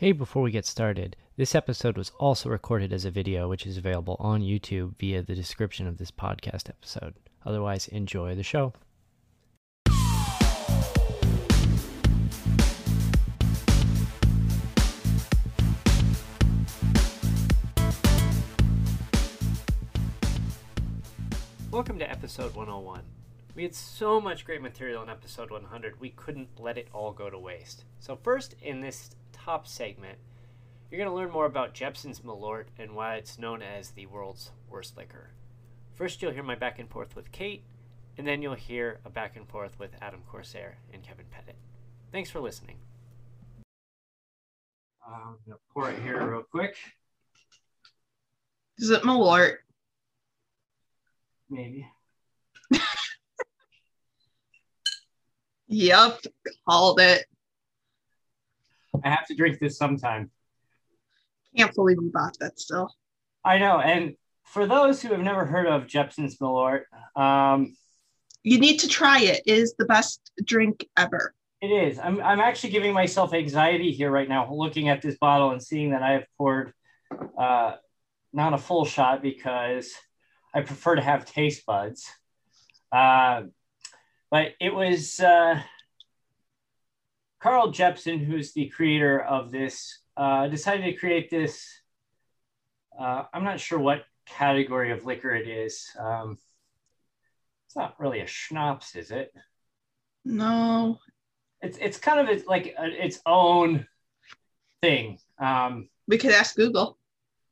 Hey, before we get started, this episode was also recorded as a video, which is available on YouTube via the description of this podcast episode. Otherwise, enjoy the show. Welcome to episode 101. We had so much great material in episode 100, we couldn't let it all go to waste. So, first, in this top segment, you're going to learn more about Jeppson's Malort and why it's known as the world's worst liquor. First, you'll hear my back and forth with Kate, and then you'll hear a back and forth with Adam Corsair and Kevin Pettit. Thanks for listening. Um, I'm going to pour it here real quick. Is it Malort? Maybe. Yep, called it. I have to drink this sometime. Can't believe we bought that still. I know. And for those who have never heard of Jeppson's Malort, um, You need to try it. It is the best drink ever. it is. I'm, I'm actually giving myself anxiety here right now, looking at this bottle and seeing that I have poured uh, not a full shot because I prefer to have taste buds. Uh, but it was uh, Carl Jeppson, who's the creator of this, uh, decided to create this. Uh, I'm not sure what category of liquor it is. Um, it's not really a schnapps, is it? No. It's it's kind of its, like uh its own thing. Um, We could ask Google.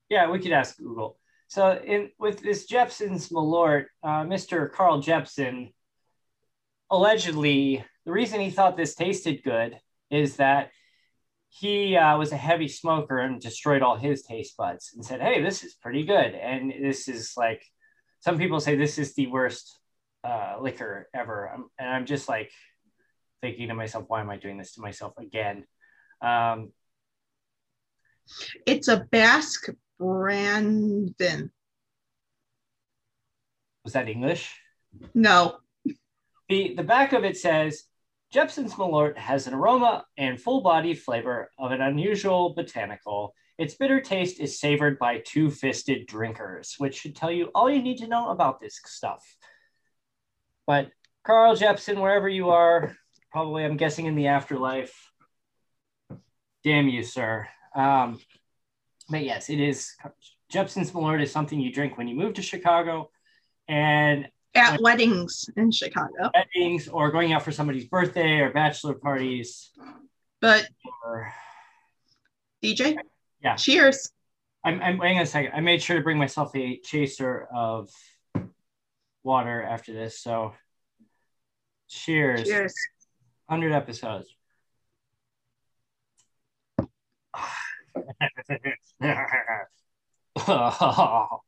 yeah, we could ask Google. So in with this Jeppson's Malort, uh, Mr. Carl Jeppson allegedly the reason he thought this tasted good is that he uh, was a heavy smoker and destroyed all his taste buds and said, "Hey, this is pretty good." And this is like some people say this is the worst uh, liquor ever, Um, and I'm just like thinking to myself, "Why am I doing this to myself again?" Um, It's a bäsk brännvin. was that English? No. The, the back of it says Jeppson's Malort has an aroma and full body flavor of an unusual botanical. Its bitter taste is savored by two fisted drinkers, which should tell you all you need to know about this stuff. But Carl Jeppson, wherever you are, probably I'm guessing in the afterlife, damn you, sir. Um, but yes, it is. Jeppson's Malort is something you drink when you move to Chicago and At weddings in Chicago. weddings or going out for somebody's birthday or bachelor parties. But Or DJ? Yeah. Cheers. I'm, I'm waiting a second. I made sure to bring myself a chaser of water after this. So cheers. Cheers. 100 episodes.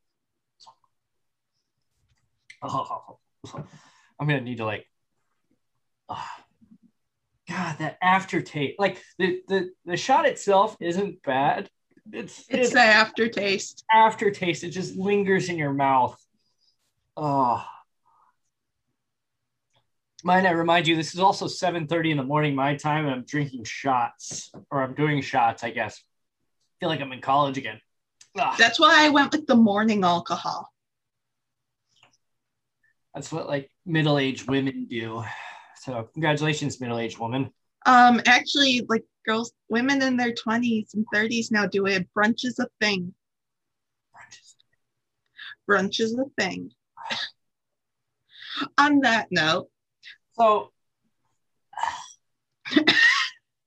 I'm gonna need to like ah. God, that aftertaste. Like the, the the shot itself isn't bad. It's It's the aftertaste. aftertaste. It just lingers in your mouth. Oh. Mind I remind you, this is also 7:30 in the morning my time, and I'm drinking shots, or I'm doing shots, I guess. feel like I'm in college again. Ah, That's why I went with the morning alcohol. That's what like middle-aged women do. So congratulations, middle-aged woman. Um, actually, like girls, women in their 20s and 30s now do it. Brunch is a thing. Brunch is a thing. On that note, So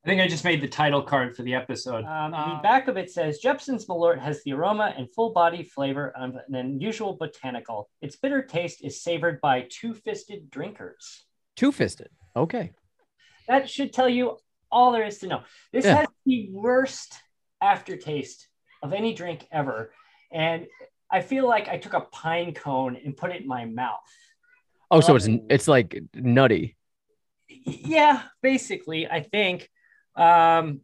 I think I just made the title card for the episode. Um, the back of it says Jeppson's Malort has the aroma and full body flavor of an unusual botanical. Its bitter taste is savored by two fisted drinkers. Two fisted. Okay. That should tell you all there is to know. This Yeah. has the worst aftertaste of any drink ever. And I feel like I took a pine cone and put it in my mouth. Oh, so it's Oh. it's like nutty. Yeah, basically, I think. Um,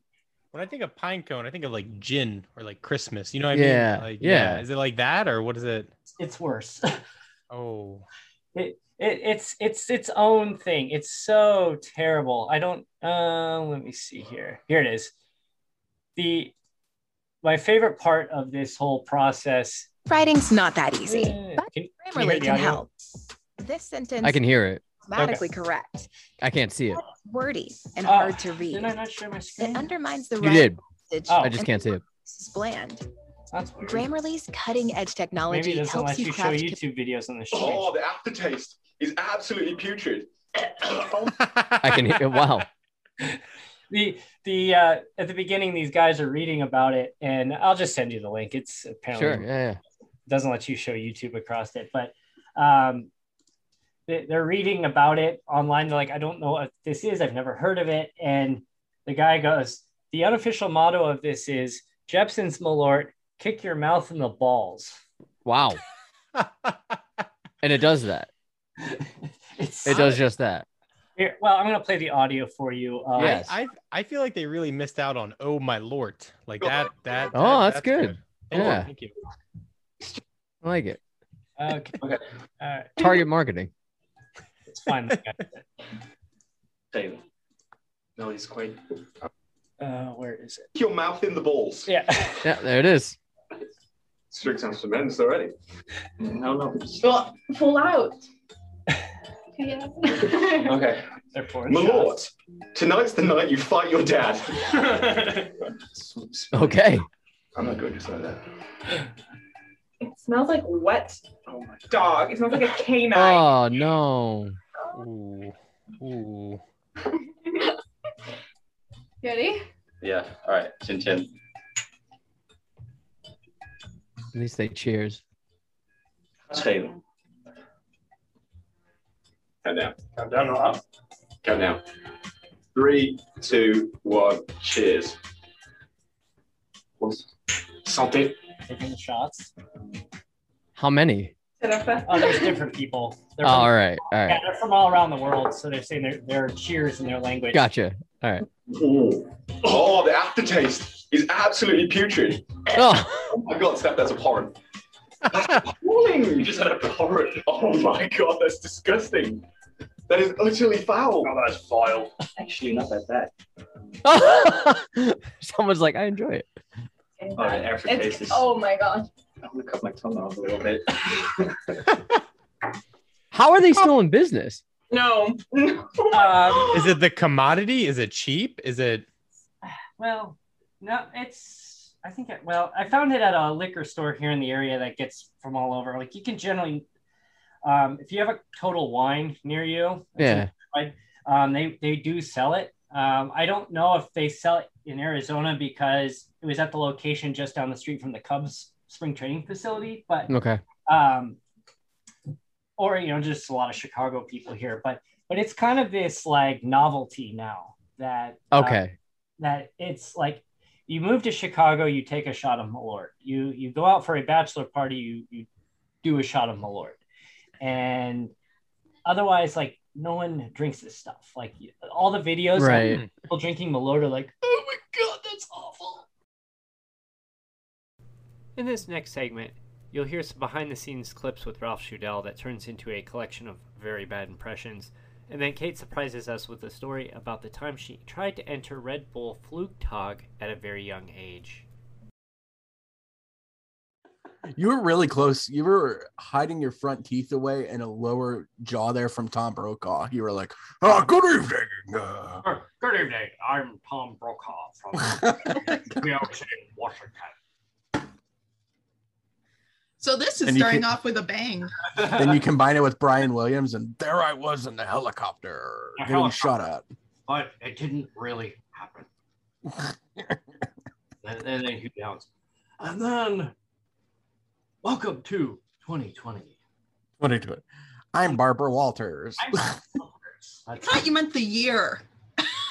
When I think of pine cone, I think of like gin or like Christmas. You know what I Yeah, mean? Like, yeah. Is it like that or what is it? it's worse. Oh, it, it it's it's its own thing. It's so terrible. I don't uh let me see here. Here it is. The my favorite part of this whole process. Writing's not that easy, but can- can you Grammarly hear can help. This sentence I can hear it. Is grammatically correct, I can't see it. wordy, and Oh, hard to read. Did I not share my screen? It undermines the You did. Oh. I just can't see it. It's bland. That's weird. Grammarly's cutting edge technology Maybe it helps let you you show craft YouTube videos on the screen. Oh, the aftertaste is absolutely putrid. I can hear. It. Wow. the the uh at the beginning these guys are reading about it and i'll just send you the link it's apparently Sure. Yeah. yeah. doesn't let you show youtube across it but um they, they're reading about it online they're like i don't know what this is i've never heard of it and the guy goes the unofficial motto of this is jeppson's malort kick your mouth in the balls Wow. And it does that. it's It does just that. here, well i'm gonna play the audio for you uh, Yes. I, I feel like they really missed out on "Oh My Lord." Like that. That. Oh, that- that's good. Thank you, Yeah. Thank you. I like it. okay okay all right Target marketing. It's fine Taylor. No, he's quite. uh where is it Your mouth in the balls. yeah Yeah, there it is. Strict sounds tremendous already. No, no. well, full out. yeah. Okay. they're pouring Malort. Tonight's the night you fight your dad. Okay. I'm not going to say that. It smells like wet Oh my dog. It smells like a canine. Oh no. Ooh. Ooh. Ready? Yeah. All right. Chin chin. At least they cheers. Taylor. Count down. Count down or up? Count down. Three, two, one. Cheers. Santé. taking the shots. How many? Jennifer. Oh, there's different people. They're Oh, from, all right. All yeah, they're from all around the world, so they're saying their their cheers in their language. Gotcha. All right. Ooh. Oh, the aftertaste is absolutely putrid. Oh, Oh my god, Steph, that's abhorrent. That's appalling. You just had a abhorrent. Oh my god, that's disgusting. That is utterly foul. Oh, that's vile. Actually, not that bad. someone's like, I enjoy it. Oh, the aftertaste It's- is- oh my god. I'm gonna cut my tongue off a little bit. How are they still in business? No. Um, Is it the commodity? Is it cheap? Is it? well, no, it's. I think. It, well, I found it at a liquor store here in the area that gets from all over. Like you can generally, um, if you have a Total Wine near you, Yeah. um, they they do sell it. Um, I don't know if they sell it in Arizona because it was at the location just down the street from the Cubs spring training facility, but Okay. um, or you know just a lot of chicago people here but but it's kind of this like novelty now that uh, Okay. that it's like you move to chicago you take a shot of malort you you go out for a bachelor party you you do a shot of malort and otherwise like no one drinks this stuff like all the videos of Right. people drinking malort are like In this next segment, you'll hear some behind the scenes clips with Ralph Schudel that turns into a collection of very bad impressions. And then Kate surprises us with a story about the time she tried to enter Red Bull Flugtag at a very young age. You were really close. You were hiding your front teeth away and a lower jaw there from Tom Brokaw. You were like, "Oh, good evening." Uh, Good evening. I'm Tom Brokaw from New York City, Washington. So this is And starting can- off with a bang. then you combine it with Brian Williams, and there I was in the helicopter A getting helicopter. shot at. But it didn't really happen. and, and then Hugh Downs. And then, welcome to 2020. What are you doing? I'm Barbara Walters. I thought you meant the year.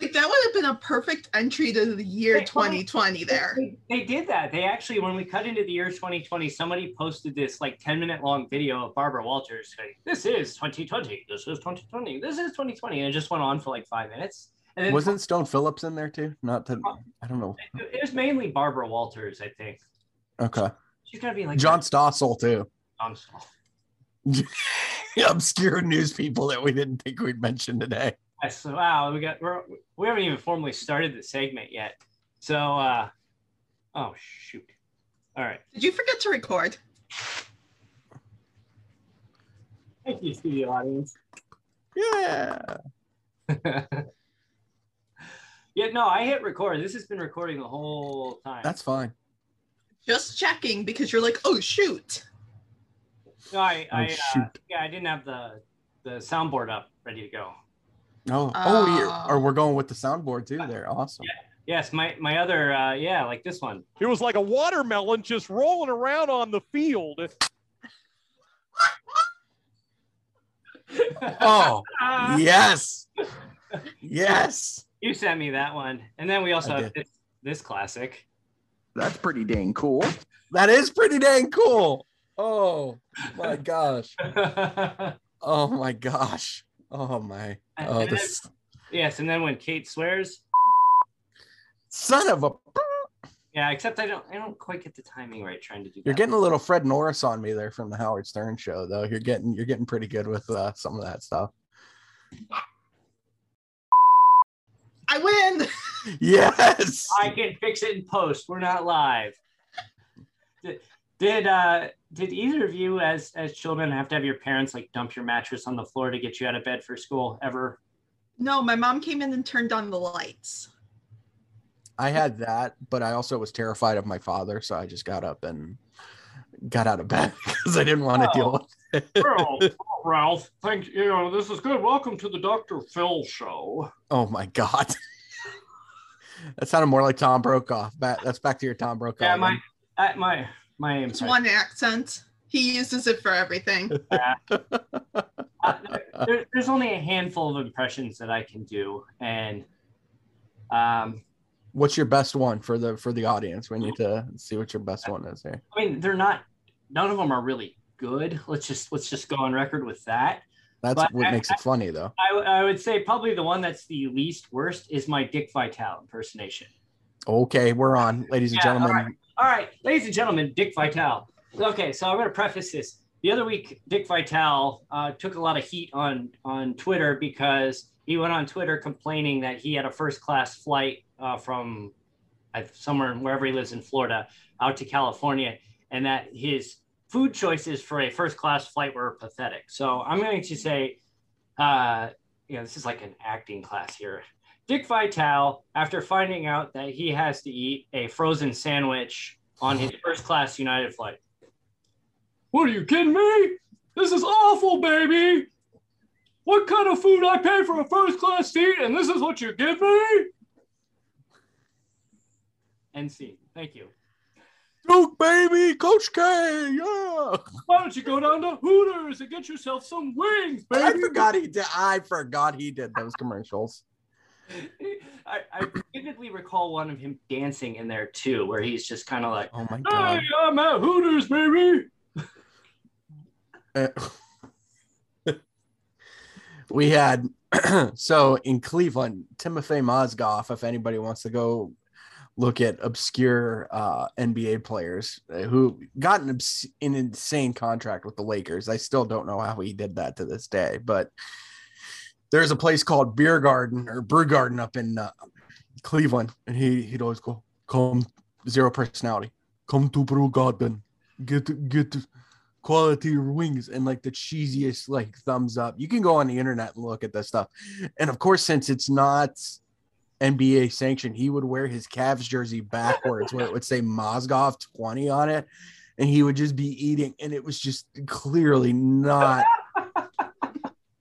like that would have been a perfect entry to the year 2020 there. They, they did that. They actually, when we cut into the year 2020, somebody posted this like 10 minute long video of Barbara Walters saying, This is 2020. This is 2020. This is 2020. And it just went on for like five minutes. And then Wasn't Stone Phillips in there too? Not to, uh, I don't know. it was mainly Barbara Walters, I think. Okay. She's got to be like John Stossel too. John Stossel. Obscure news people that we didn't think we'd mention today. Yes, so, wow, we got we're, we haven't even formally started the segment yet. So uh oh shoot. All right. Did you forget to record? Thank you, studio audience. Yeah. yeah, no, I hit record. This has been recording the whole time. That's fine. Just checking because you're like, oh shoot. no, I, Oh, I uh, shoot. yeah, I didn't have the the soundboard up ready to go. Oh, oh, you Oh. or we're going with the soundboard too. There, awesome. Yes, my my other uh yeah, like this one. It was like a watermelon just rolling around on the field. Oh, Ah, yes, yes. You sent me that one. And then we also I have this, this classic. That's pretty dang cool. That is pretty dang cool. Oh my gosh. Oh my gosh. Oh my. Oh, And then- yes, and then when Kate swears, son of a. yeah, except I don't I don't quite get the timing right trying to do. You're getting a little Fred Norris on me there from the Howard Stern show, though. You're getting you're getting pretty good with uh, some of that stuff. I win. Yes. I can fix it in post. We're not live. Did, did uh did either of you as as children have to have your parents like dump your mattress on the floor to get you out of bed for school ever? No, my mom came in and turned on the lights. I had that, but I also was terrified of my father, so I just got up and got out of bed because I didn't want to deal with it. Well, Ralph, thank you. know, This is good. Welcome to the Dr. Phil show. Oh my god. that sounded more like Tom Brokaw. Back, that's back to your Tom Brokaw. Yeah, my again. uh, my my It's one accent. He uses it for everything. uh, there, there's only a handful of impressions that I can do, and um, What's your best one for the for the audience? We need to see what your best one is here. I mean, they're not. None of them are really good. Let's just let's just go on record with that. That's But what I- makes it funny, though. I would say probably the one that's the least worst is my Dick Vitale impersonation. Okay, we're on, ladies and Yeah, all gentlemen. right. All right, ladies and gentlemen, Dick Vitale. Okay, so I'm going to preface this. The other week, Dick Vitale uh, took a lot of heat on on Twitter because he went on Twitter complaining that he had a first class flight uh, from uh, somewhere wherever he lives in Florida out to California, and that his food choices for a first class flight were pathetic. So I'm going to say, uh, you know, this is like an acting class here. Dick Vitale, after finding out that he has to eat a frozen sandwich on his first class United flight. What are you kidding me? This is awful, baby. What kind of food I pay for a first class seat, and this is what you give me? End scene. Thank you. Duke, baby, Coach K, yeah. Why don't you go down to Hooters and get yourself some wings, baby? I forgot he did. I forgot he did those commercials. I, I vividly recall one of him dancing in there too, where he's just kind of like, "Oh my god, hey, I'm at Hooters, baby." Uh, we had so in Cleveland, Timofey Mozgov. If anybody wants to go look at obscure uh, NBA players uh, who got an, obs- an insane contract with the Lakers. I still don't know how he did that to this day, but there's a place called Beer Garden or Brew Garden up in uh, Cleveland, and he he'd always go, "Come zero personality, come to Brew Garden, get get quality wings," and like the cheesiest like thumbs up. You can go on the internet and look at this stuff, and of course, since it's not NBA sanctioned, he would wear his Cavs jersey backwards, where it would say Mozgov twenty on it, and he would just be eating, and it was just clearly not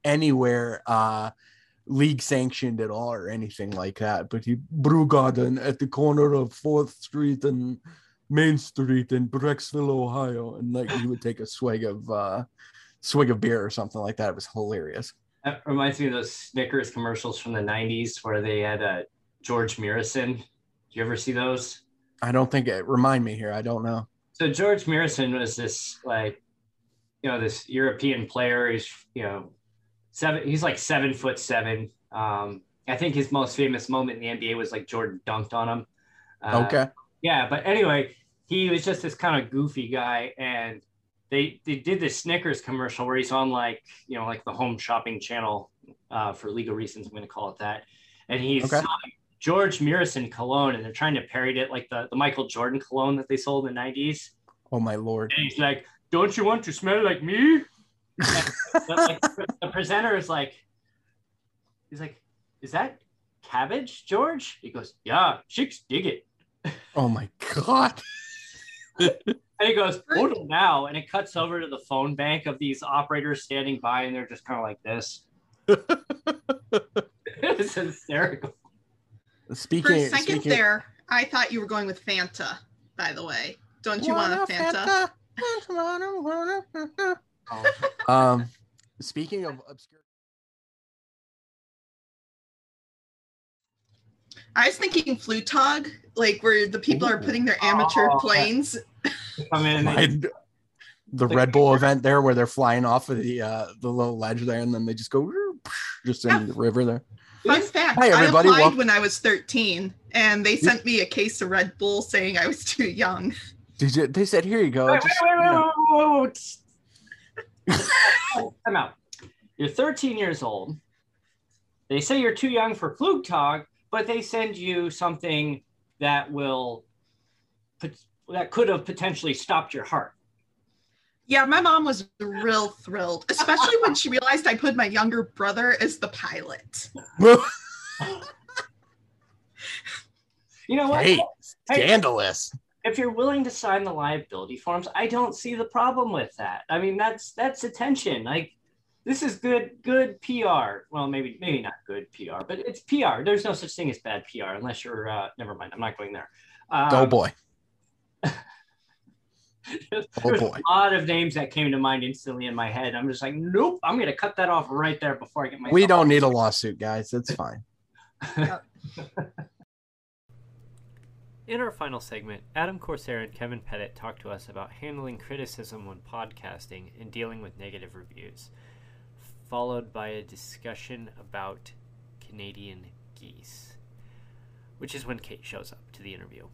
anywhere uh league sanctioned at all or anything like that. But he brew garden at the corner of Fourth Street and Main Street in Brecksville, Ohio, and like he would take a swig of uh swig of beer or something like that. It was hilarious. That reminds me of those Snickers commercials from the '90s where they had uh, George Muresan. Do you ever see those? I don't think it remind me here. I don't know. So George Muresan was this like, you know, this European player. He's you know, seven. He's like seven foot seven. Um, I think his most famous moment in the NBA was like Jordan dunked on him. Uh, Okay. Yeah, but anyway, he was just this kind of goofy guy, and they they did this Snickers commercial where he's on like you know like the home shopping channel uh, for legal reasons. I'm going to call it that, and he's Okay. George Muresan cologne, and they're trying to parody it like the the Michael Jordan cologne that they sold in the '90s. Oh my lord. And he's like, "Don't you want to smell like me?" And the, like, the presenter is like, he's like, "Is that cabbage, George?" He goes, "Yeah, chicks dig it." Oh my god. And he goes, order now. And it cuts over to the phone bank of these operators standing by, and they're just kind of like this. it's hysterical. For Speaking a second speaking, there, I thought you were going with Fanta. By the way, don't you want a Fanta? Um speaking of obscure I was thinking Flugtag, like where the people are putting their amateur Oh, planes. Come in. my, the Red Bull event there where they're flying off of the uh the little ledge there and then they just go just in the river there. Fun fact: Hi, everybody, I applied welcome- when I was 13, and they sent me a case of Red Bull saying I was too young. Did you, they said here you go. Wait, just, wait, wait, you know. wait, wait, wait, wait. Time out. You're 13 years old. They say you're too young for Flugtag, but they send you something that will pot- that could have potentially stopped your heart. Yeah, my mom was real thrilled, especially when she realized I put my younger brother as the pilot. You know what? Hey, Hey, scandalous. If you're willing to sign the liability forms, I don't see the problem with that. I mean, that's that's attention. Like this is good good PR. Well, maybe maybe not good PR, but it's PR. There's no such thing as bad PR unless you're. Uh, never mind. I'm not going there. Um, oh boy. there's Oh boy. a lot of names that came to mind instantly in my head. I'm just like, nope. I'm gonna cut that off right there before I get my. We don't need a lawsuit, guys. It's fine. In our final segment, Adam Corsair and Kevin Pettit talk to us about handling criticism when podcasting and dealing with negative reviews, followed by a discussion about Canadian geese, which is when Kate shows up to the interview.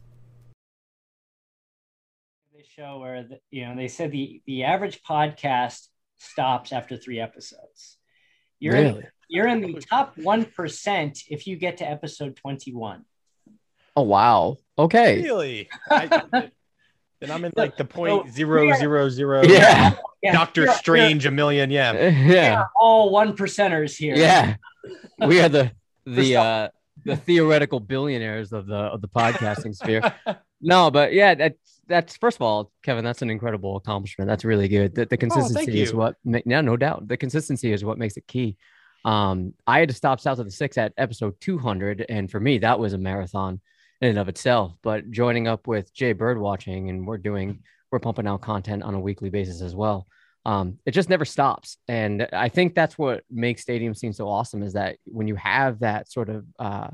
They show where the, you know they said the the average podcast stops after three episodes. You're in, Really? you're in the top one percent if you get to episode twenty one. Oh wow. Okay. Really? I, then I'm in like the point zero we are- zero zero. Yeah. Yeah, Doctor we're- Strange, a million. Yeah. Yeah. All one percenters here. Yeah. We are the the uh the theoretical billionaires of the of the podcasting sphere. No, but yeah, that's that's first of all, Kevin, that's an incredible accomplishment. That's really good. The, the consistency is what ma- yeah, no doubt. The consistency is what makes it key. Um, I had to stop South of the Six at episode 200, and for me, that was a marathon in and of itself. But joining up with Jay Bird watching, and we're doing we're pumping out content on a weekly basis as well. Um, it just never stops, and I think that's what makes Stadium Scene so awesome is that when you have that sort of uh,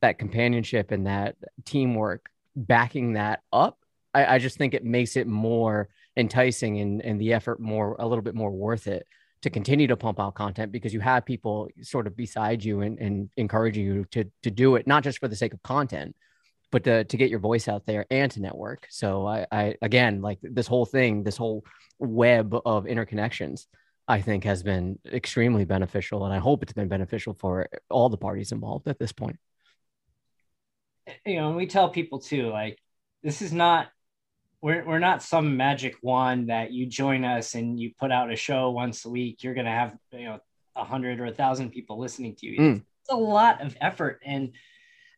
that companionship and that teamwork backing that up, I, I just think it makes it more enticing and, and the effort more a little bit more worth it to continue to pump out content because you have people sort of beside you and, and encouraging you to to do it not just for the sake of content but to, to get your voice out there and to network. So I, I again like this whole thing, this whole web of interconnections, I think has been extremely beneficial, and I hope it's been beneficial for all the parties involved at this point. You know, and we tell people too, like this is not we're we're not some magic wand that you join us and you put out a show once a week. You're gonna have you know a hundred or a thousand people listening to you. Mm. It's a lot of effort, and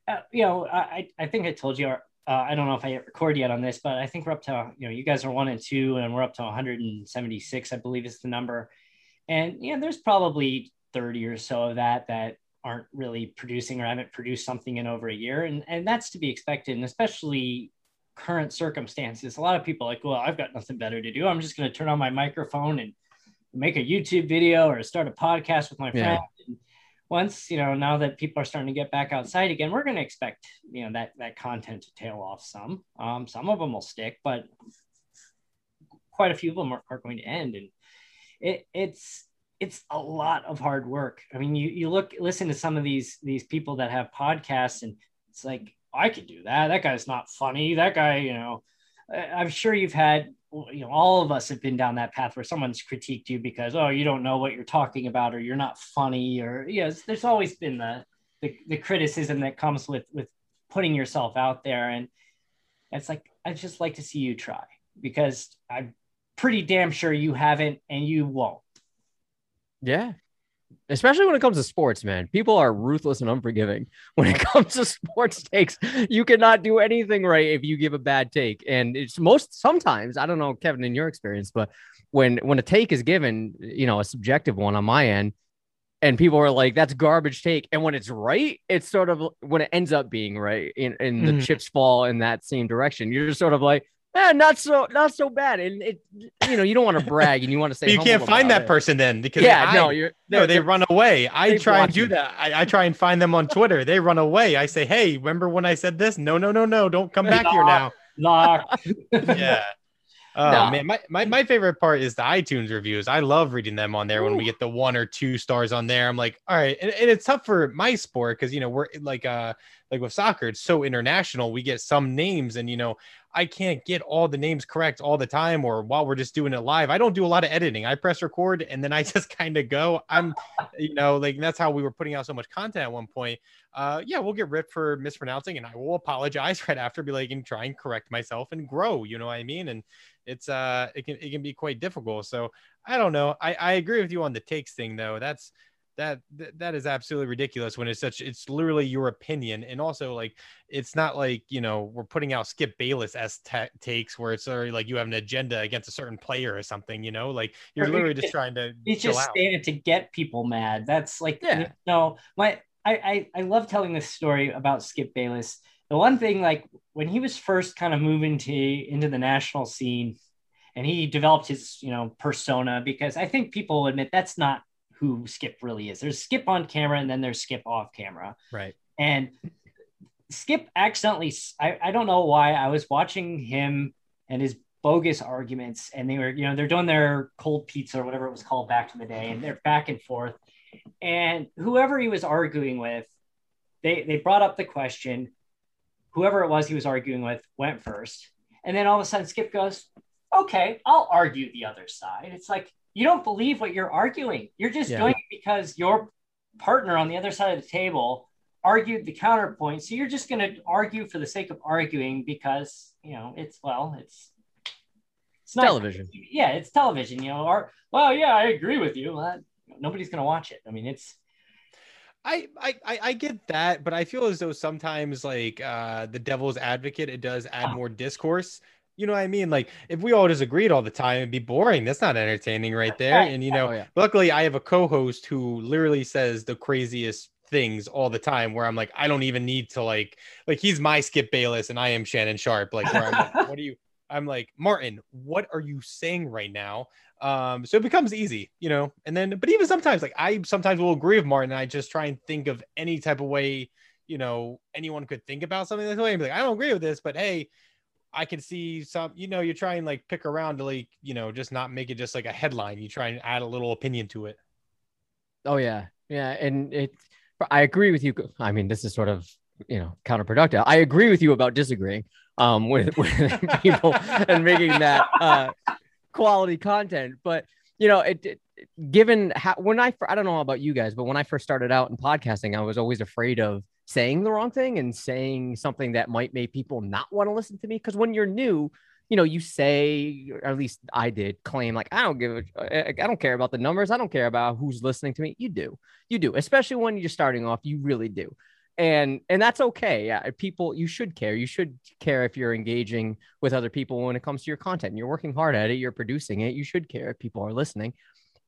uh, you know, I I think I told you. Uh, I don't know if I hit record yet on this, but I think we're up to you know you guys are one and two, and we're up to 176, I believe is the number. And yeah, there's probably 30 or so of that that aren't really producing or haven't produced something in over a year, and and that's to be expected, and especially current circumstances. A lot of people are like, well, I've got nothing better to do. I'm just going to turn on my microphone and make a YouTube video or start a podcast with my Yeah. And once, you know, now that people are starting to get back outside again, we're going to expect, you know, that, that content to tail off some. Um, some of them will stick, but quite a few of them are, are going to end. And it, it's, it's a lot of hard work. I mean, you, you look, listen to some of these, these people that have podcasts and it's like, I could do that. That guy's not funny. That guy, you know, I'm sure you've had, you know, all of us have been down that path where someone's critiqued you because, oh, you don't know what you're talking about, or you're not funny, or yes, there's always been the, the the criticism that comes with with putting yourself out there, and it's like I just like to see you try because I'm pretty damn sure you haven't and you won't. Yeah. Especially when it comes to sports, man. People are ruthless and unforgiving. When it comes to sports takes, you cannot do anything right if you give a bad take. And it's most sometimes, I don't know, Kevin, in your experience, but when when a take is given, you know, a subjective one on my end, and people are like, that's garbage take. And when it's right, it's sort of when it ends up being right and, and Mhm. the chips fall in that same direction. You're just sort of like, eh, not so not so bad. And it you know, you don't want to brag and you want to say But you can't find that it. person then because Yeah, I- no, you're no, they're- they they're- run away. I try and do you. that. I, I try and find them on Twitter. They run away. I say, hey, remember when I said this? No, no, no, no, don't come back here now. Locked. yeah. Oh No. man, my, my, my favorite part is the iTunes reviews. I love reading them on there when we get the one or two stars on there. I'm like, all right, and, and it's tough for my sport because you know we're like uh like with soccer, it's so international. We get some names, and you know I can't get all the names correct all the time, or while we're just doing it live. I don't do a lot of editing. I press record and then I just kind of go. I'm, you know, like that's how we were putting out so much content at one point. Uh, yeah, we'll get ripped for mispronouncing, and I will apologize right after, be like, and try and correct myself and grow. You know what I mean? And it's uh, it can it can be quite difficult. So I don't know. I I agree with you on the takes thing though. That's that that, is absolutely ridiculous when it's such it's literally your opinion and also like it's not like you know we're putting out skip bayless ta- takes where it's already like you have an agenda against a certain player or something you know like you're Or literally just trying to chill just out it to get people mad. That's like, Yeah. no, my, I, I, I love telling this story about Skip Bayless. The one thing, like when he was first kind of moving to into the national scene, and he developed his, you know, persona because I think people admit that's not who Skip really is. There's Skip on camera, and then there's Skip off camera. right And Skip accidentally, I, I don't know why, I was watching him and his bogus arguments, and they were, you know, they're doing their cold pizza or whatever it was called back in the day, and they're back and forth. And whoever he was arguing with, they, they brought up the question. Whoever it was he was arguing with went first. And then all of a sudden, Skip goes, Okay, I'll argue the other side. It's like, you don't believe what you're arguing. You're just Yeah. doing it because your partner on the other side of the table argued the counterpoint. So you're just going to argue for the sake of arguing because, you know, it's, well, it's, it's not television. Yeah, it's television, you know, or, well, yeah, I agree with you. Well, nobody's going to watch it. I mean, it's, I, I I- I get that, but I feel as though sometimes like uh the devil's advocate, it does add more discourse. You know what I mean? Like if we all just agreed all the time, it'd be boring. That's not entertaining right there. And you know, Oh, yeah. luckily I have a co-host who literally says the craziest things all the time where I'm like, I don't even need to like like he's my Skip Bayless and I am Shannon Sharpe. Like where I'm like, what are you I'm like, Martin, what are you saying right now? Um, so it becomes easy, you know. And then, but even sometimes, like I sometimes will agree with Martin. I just try and think of any type of way, you know, anyone could think about something this way and be like, I don't agree with this, but hey, I can see some, you know, you try and like pick around to like, you know, just not make it just like a headline. You try and add a little opinion to it. Oh yeah, yeah, and it. I agree with you. I mean, this is sort of you know counterproductive. I agree with you about disagreeing um, with with people and making that uh, quality content, but you know it, it given how when I I don't know about you guys, but when I first started out in podcasting, I was always afraid of saying the wrong thing and saying something that might make people not want to listen to me. Because when you're new, you know, you say, or at least I did claim, like, I don't give a, I don't care about the numbers. I don't care about who's listening to me. You do, you do, especially when you're starting off, you really do. And, and that's okay. Yeah. People, you should care. You should care if you're engaging with other people when it comes to your content. You're working hard at it. You're producing it. You should care if people are listening.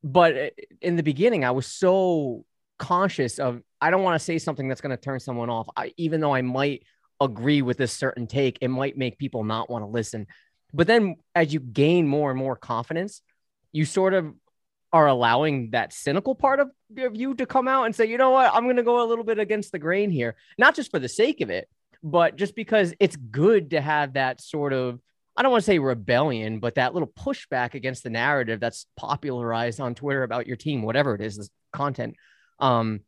But uh, in the beginning, I was so conscious of, I don't want to say something that's going to turn someone off. I, even though I might agree with this certain take, it might make people not want to listen. But then as you gain more and more confidence, you sort of are allowing that cynical part of, of you to come out and say, you know what, I'm going to go a little bit against the grain here, not just for the sake of it, but just because it's good to have that sort of, I don't want to say rebellion, but that little pushback against the narrative that's popularized on Twitter about your team, whatever it is, this content. Um,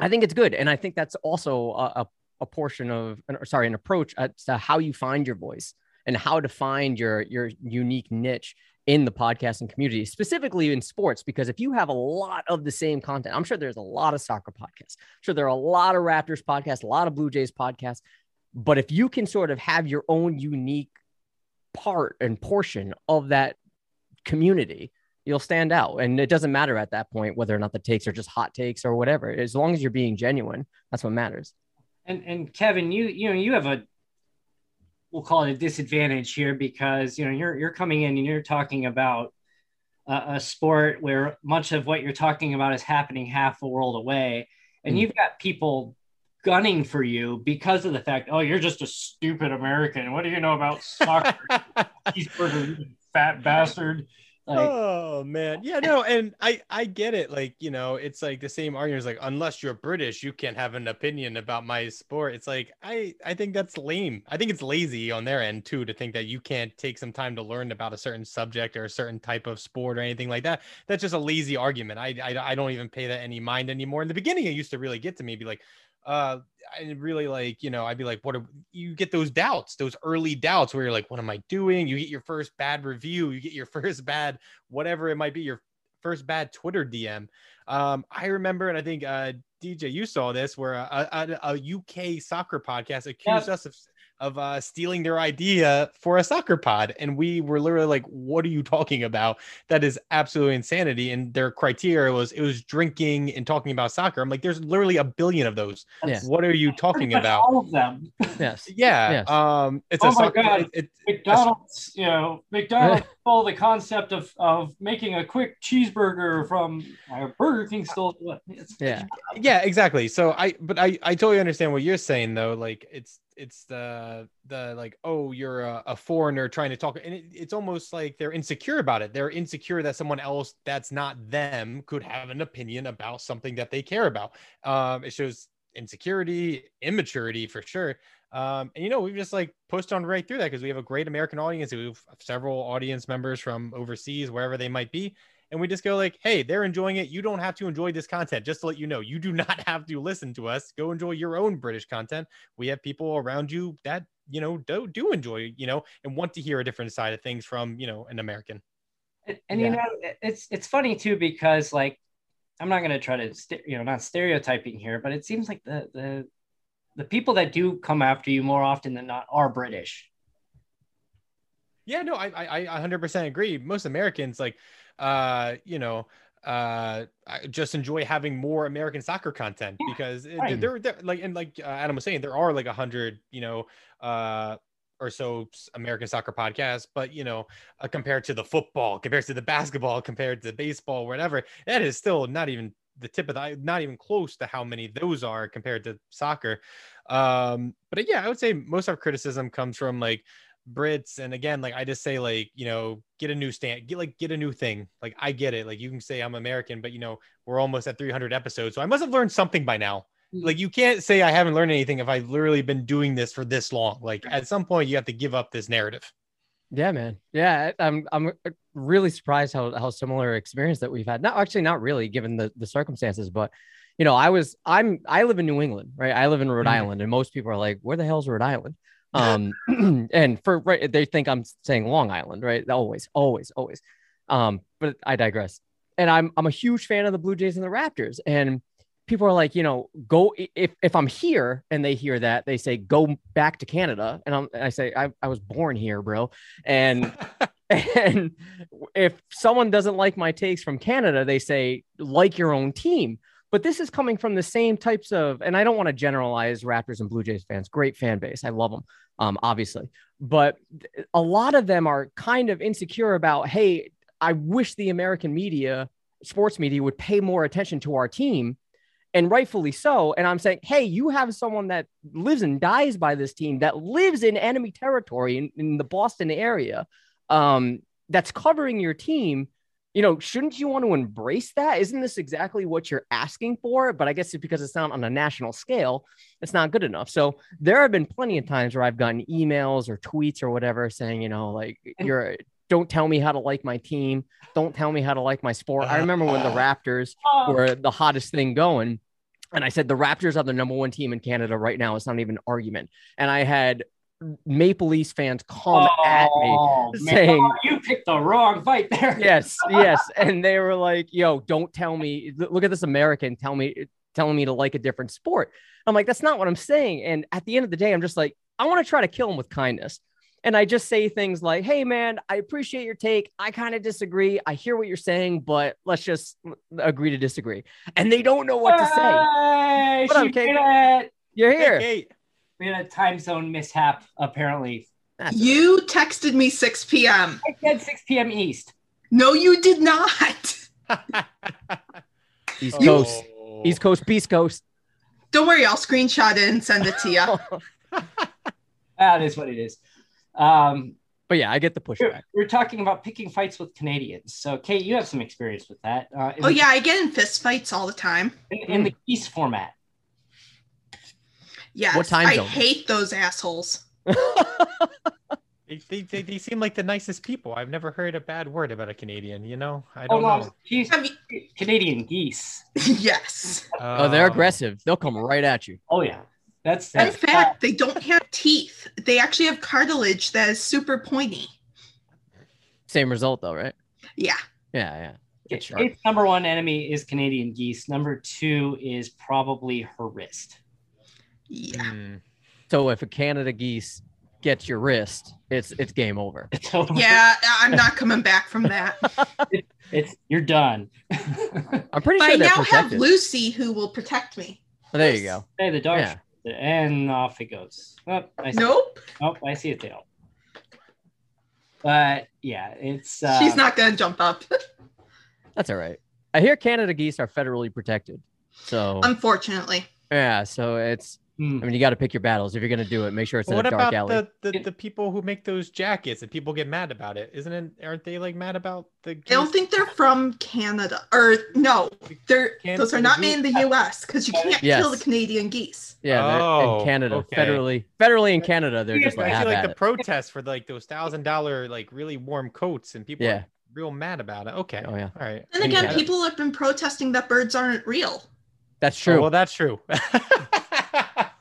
I think it's good. And I think that's also a, a, portion of, sorry, an approach to how you find your voice and how to find your your unique niche in the podcasting community, specifically in sports. Because if you have a lot of the same content, I'm sure there's a lot of soccer podcasts. I'm sure there are a lot of Raptors podcasts, a lot of Blue Jays podcasts. But if you can sort of have your own unique part and portion of that community, you'll stand out. And it doesn't matter at that point whether or not the takes are just hot takes or whatever. As long as you're being genuine, that's what matters. And and Kevin, you you know you have a we'll call it a disadvantage here because you know you're you're coming in and you're talking about a, a sport where much of what you're talking about is happening half a world away, and mm. you've got people gunning for you because of the fact, oh, you're just a stupid American. What do you know about soccer? He's burger fat bastard. Like, oh man, yeah, no, and I I get it. Like you know, it's like the same argument. Is like unless you're British, you can't have an opinion about my sport. It's like I I think that's lame. I think it's lazy on their end too to think that you can't take some time to learn about a certain subject or a certain type of sport or anything like that. That's just a lazy argument. I I, I don't even pay that any mind anymore. In the beginning, it used to really get to me. Be like, uh I really like, you know, I'd be like, what are, you get those doubts, those early doubts where you're like, what am I doing? You get your first bad review, you get your first bad, whatever it might be, your first bad Twitter DM. Um, I remember, and I think uh, DJ, you saw this where a, a, a UK soccer podcast accused us of of uh, stealing their idea for a soccer pod. And we were literally like, what are you talking about? That is absolutely insanity. And their criteria was it was drinking and talking about soccer. I'm like, there's literally a billion of those. Yes. What are you talking about? All of them. Yes. Yeah. Yes. Um, it's oh a my soccer, God. it- it- McDonald's, you know, McDonald's stole the concept of, of making a quick cheeseburger from uh, Burger King stole it. It's, Yeah. yeah exactly so i but i i totally understand what you're saying though like it's it's the the like oh you're a, a foreigner trying to talk and it, it's almost like they're insecure about it. They're insecure that someone else that's not them could have an opinion about something that they care about. Um it shows insecurity immaturity for sure. Um and you know we've just like pushed on right through that because we have a great american audience. We have several audience members from overseas wherever they might be and we just go like hey they're enjoying it. You don't have to enjoy this content. Just to let you know you do not have to listen to us. Go enjoy your own british content. We have people around you that you know do, do enjoy you know and want to hear a different side of things from you know an american. And, and you know it's it's funny too because like i'm not going to try to st- you know not stereotyping here but it seems like the the the people that do come after you more often than not are british. Yeah no i i, I 100% agree. Most americans like uh you know uh I just enjoy having more american soccer content because it- right. there, there like and like uh, adam was saying there are like a hundred you know uh or so American soccer podcasts, but you know, uh, compared to the football, compared to the basketball, compared to baseball, whatever, that is still not even the tip of the not even close to how many those are compared to soccer. Um, but yeah, I would say most of our criticism comes from like Brits, and again, like I just say, like you know, get a new stand, get like get a new thing. Like I get it, like you can say I'm American, but you know, we're almost at 300 episodes, so I must have learned something by now. Like you can't say I haven't learned anything if I've literally been doing this for this long. Like at some point, you have to give up this narrative. Yeah, man. Yeah, I'm I'm really surprised how how similar experience that we've had. Not actually not really given the the circumstances, but you know, I was I'm I live in New England, right? I live in Rhode Mhm. Island, and most people are like, "Where the hell's Rhode Island?" Um, and for right, they think I'm saying Long Island, right? Always, always, always. Um, but I digress. And I'm I'm a huge fan of the Blue Jays and the Raptors, and people are like, you know, go if if I'm here and they hear that, they say go back to Canada, and I'm and I say I I was born here, bro, and and if someone doesn't like my takes from Canada, they say like your own team. But this is coming from the same types of, and I don't want to generalize Raptors and Blue Jays fans. Great fan base, I love them, um, obviously. But a lot of them are kind of insecure about, hey, I wish the American media, sports media, would pay more attention to our team, and rightfully so. And I'm saying, hey, you have someone that lives and dies by this team, that lives in enemy territory in, in the Boston area, um, that's covering your team. You know, shouldn't you want to embrace that? Isn't this exactly what you're asking for? But I guess it's because it's not on a national scale, it's not good enough. So there have been plenty of times where I've gotten emails or tweets or whatever saying, you know, like mm. you're don't tell me how to like my team. Don't tell me how to like my sport. I remember when the uh-huh. Raptors oh. were the hottest thing going. And I said, the Raptors are the number one team in Canada right now. It's not even an argument. And I had Maple Leafs fans come at Oh, me man. saying, Oh, you picked the wrong fight there. yes, yes. And they were like, yo, don't tell me, look at this American, tell me, telling me to like a different sport. I'm like, that's not what I'm saying. And at the end of the day, I'm just like, I want to try to kill him with kindness. And I just say things like, hey, man, I appreciate your take. I kind of disagree. I hear what you're saying, but let's just agree to disagree. And they don't know what to say. Hey, What up, she Kate? did it. You're here. We had a time zone mishap, apparently. You texted me 6 p.m. I said 6 p.m. East. No, you did not. East You- Coast, East Coast, Beast Coast. Don't worry, I'll screenshot it and send it to you. That is what it is. Um, but yeah, I get the pushback. We're, we're talking about picking fights with Canadians. So, Kate, you have some experience with that. Uh, oh the- yeah, I get in fist fights all the time. in, in the geese format. Yes, What time I zone? hate those assholes. They, they, they, they seem like the nicest people. I've never heard a bad word about a Canadian, you know? I Oh don't no, know. geese, Canadian geese. yes. Oh, they're oh. aggressive. They'll come right at you. Oh yeah, that's In that's fact, they don't have teeth. They actually have cartilage that is super pointy. Same result though, right? Yeah. Yeah, yeah. It's sharp. Kate's number one enemy is Canadian geese. Number two is probably her wrist. Yeah. Hmm. So if a Canada geese gets your wrist, it's it's game over. Yeah, I'm not coming back from that. It's you're done. I'm pretty But sure I they're now have. Lucy who will protect me. Oh, there you go. Hey, the dog, Yeah. and off it goes. Oh, I see. Nope. Oh, I see a tail. But yeah, it's uh, She's not gonna jump up. That's all right. I hear Canada geese are federally protected. So Unfortunately. yeah, so it's Mm. I mean you got to pick your battles. If you're gonna do it, make sure it's in what a dark about alley. the, the, the people who make those jackets and people get mad about it? Isn't it? Aren't they like mad about the? I don't think they're from Canada. Or no, they're Canada those are not geese? made in the US because you can't Yes. kill the Canadian geese. Yeah, Oh, in Canada, okay. federally, federally in Canada, they're just like like the it. protests for like those thousand dollar like really warm coats and people Yeah. are real mad about it. Okay. Oh yeah, All right. And And again, people have been protesting that birds aren't real. That's Oh, true. well, that's true.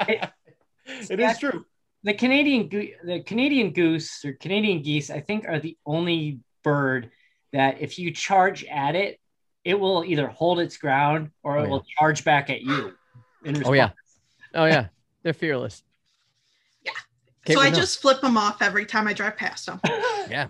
it is true. the Canadian the Canadian goose or Canadian geese, I think, are the only bird that if you charge at it, it will either hold its ground or it Oh, yeah. will charge back at you. in Oh yeah, oh yeah, they're fearless. Yeah. Kate so would I know. just flip them off every time I drive past them. yeah.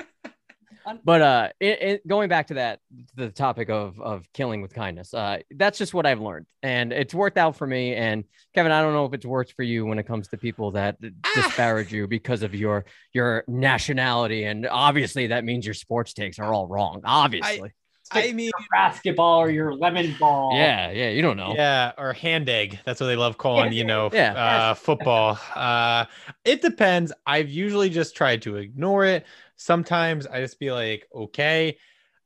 But uh, it, it, going back to that, the topic of of killing with kindness, uh, that's just what I've learned, and it's worked out for me. And Kevin, I don't know if it's worked for you when it comes to people that disparage you because of your your nationality, and obviously that means your sports takes are all wrong. Obviously, I mean, basketball or your lemon ball. yeah, yeah, you don't know. Yeah, or hand egg. That's what they love calling, you know, Yeah. uh, football. Uh, it depends. I've usually just tried to ignore it. Sometimes I just be like, okay.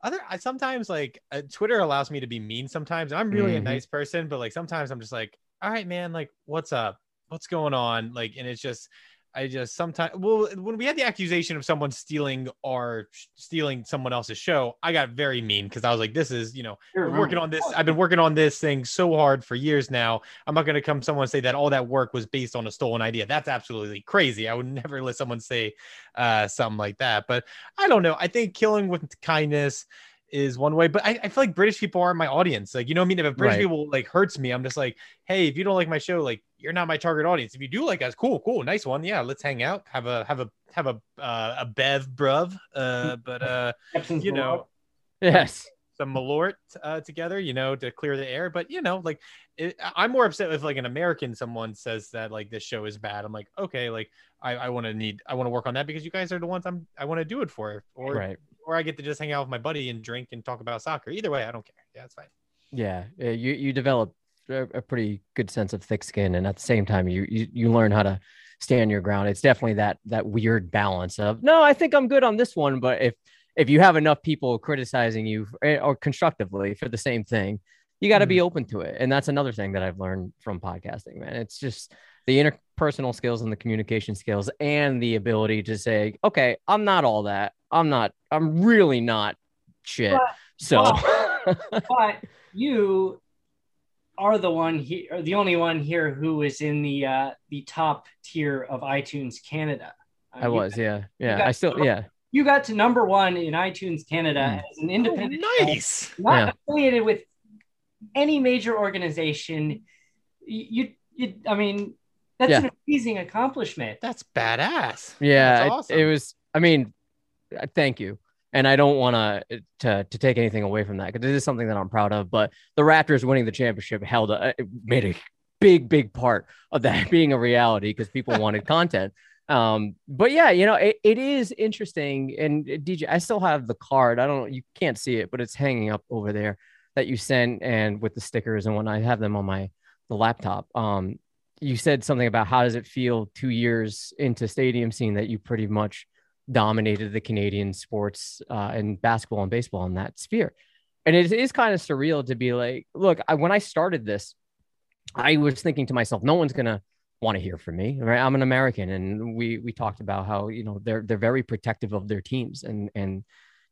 Other, I sometimes like uh, Twitter allows me to be mean. Sometimes I'm really a Mhm. nice person, but like sometimes I'm just like, all right, man, like, what's up? What's going on? Like, and it's just, I just sometimes well when we had the accusation of someone stealing our stealing someone else's show, I got very mean because I was like, this is you know working on this. I've been working on this thing so hard for years now. I'm not gonna come someone say that all that work was based on a stolen idea. That's absolutely crazy. I would never let someone say uh, something like that. But I don't know. I think killing with kindness is one way, but I, I feel like British people aren't my audience. Like, you know what I mean? If a British Right. people like hurts me, I'm just like, hey, if you don't like my show, like you're not my target audience. If you do like us, cool, cool, nice one. Yeah, let's hang out, have a have a have a uh, a bev bruv. Uh, but uh, you know, Yes. some malort uh, together, you know, to clear the air. But you know, like it, I'm more upset if like an American someone says that like this show is bad. I'm like, okay, like I, I want to need I want to work on that because you guys are the ones I'm I want to do it for, or Right. or I get to just hang out with my buddy and drink and talk about soccer. Either way, I don't care. Yeah, it's fine. Yeah, you you develop a, a pretty good sense of thick skin, and at the same time, you you you learn how to stand your ground. It's definitely that that weird balance of no, I think I'm good on this one, but if if you have enough people criticizing you eh, or constructively for the same thing, you got to be open to it, and that's another thing that I've learned from podcasting, man. It's just the interpersonal skills and the communication skills, and the ability to say, okay, I'm not all that. I'm not. I'm really not shit. But- so. but you are the one here, the only one here who is in the uh, the top tier of iTunes Canada. Uh, I you- was, yeah, yeah. I still, yeah, You got to number one in iTunes Canada Mm. as an independent. show, nice. Not Yeah. affiliated with any major organization. You, you, you I mean, that's Yeah. an amazing accomplishment. That's badass. yeah. That's it- awesome. It, was. I mean, uh, thank you, and I don't want to to to take anything away from that because it is something that I'm proud of. But the Raptors winning the championship held a it made a big big part of that being a reality because people wanted content. Um, but yeah, you know, it, it is interesting. And uh, DJ, I still have the card. I don't, you can't see it, but it's hanging up over there that you sent and with the stickers and when I have them on my the laptop. Um, you said something about how does it feel two years into stadium scene that you pretty much dominated the Canadian sports uh, and basketball and baseball in that sphere. And it is kind of surreal to be like, look, I, when I started this, I was thinking to myself, no one's gonna want to hear from me, right? I'm an American, and we we talked about how you know they're they're very protective of their teams and and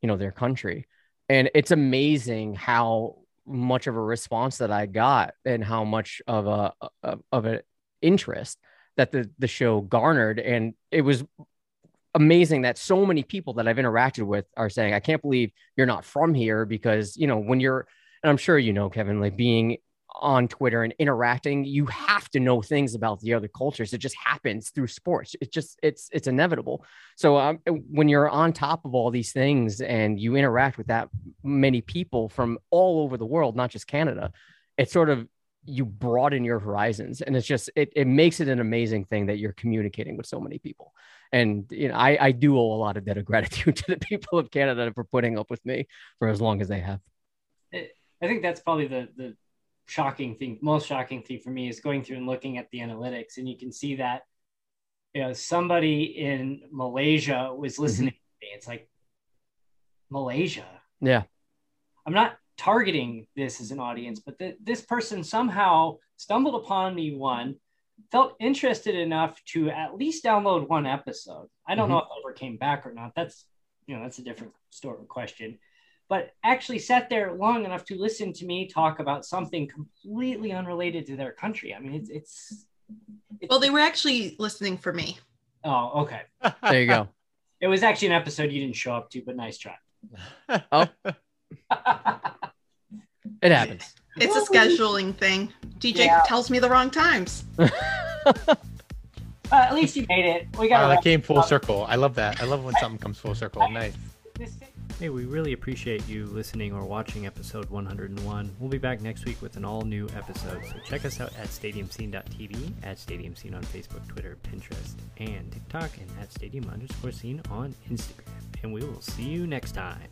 you know their country, and it's amazing how much of a response that I got and how much of a of, of an interest that the the show garnered, and it was amazing that so many people that I've interacted with are saying, I can't believe you're not from here because, you know, when you're, and I'm sure you know, Kevin, like being on Twitter and interacting, you have to know things about the other cultures. It just happens through sports. It just, it's, it's inevitable. So um, when you're on top of all these things and you interact with that many people from all over the world, not just Canada, it's sort of, you broaden your horizons and it's just it, it makes it an amazing thing that you're communicating with so many people and you know I, I do owe a lot of debt of gratitude to the people of canada for putting up with me for as long as they have I think that's probably the the shocking thing, most shocking thing for me is going through and looking at the analytics, and you can see that you know somebody in Malaysia was mm-hmm. listening to me. It's like Malaysia. yeah I'm not targeting this as an audience, but th- this person somehow stumbled upon me one, felt interested enough to at least download one episode. I don't mm-hmm. know if it ever came back or not. That's you know that's a different story question. But actually sat there long enough to listen to me talk about something completely unrelated to their country. I mean, it's it's. Well, they were actually listening for me. Oh, okay. there you go It was actually an episode you didn't show up to, but nice try. oh it happens It's a scheduling thing. DJ Yeah. tells me the wrong times. Uh, at least you made it. We got Wow, that came full circle. I love that. I love when something comes full circle. Nice. Hey, we really appreciate you listening or watching episode 101. We'll be back next week with an all new episode, so check us out at stadiumscene.tv, at Stadium Scene on Facebook, Twitter, Pinterest, and TikTok, and at stadium underscore scene on Instagram. And we will see you next time.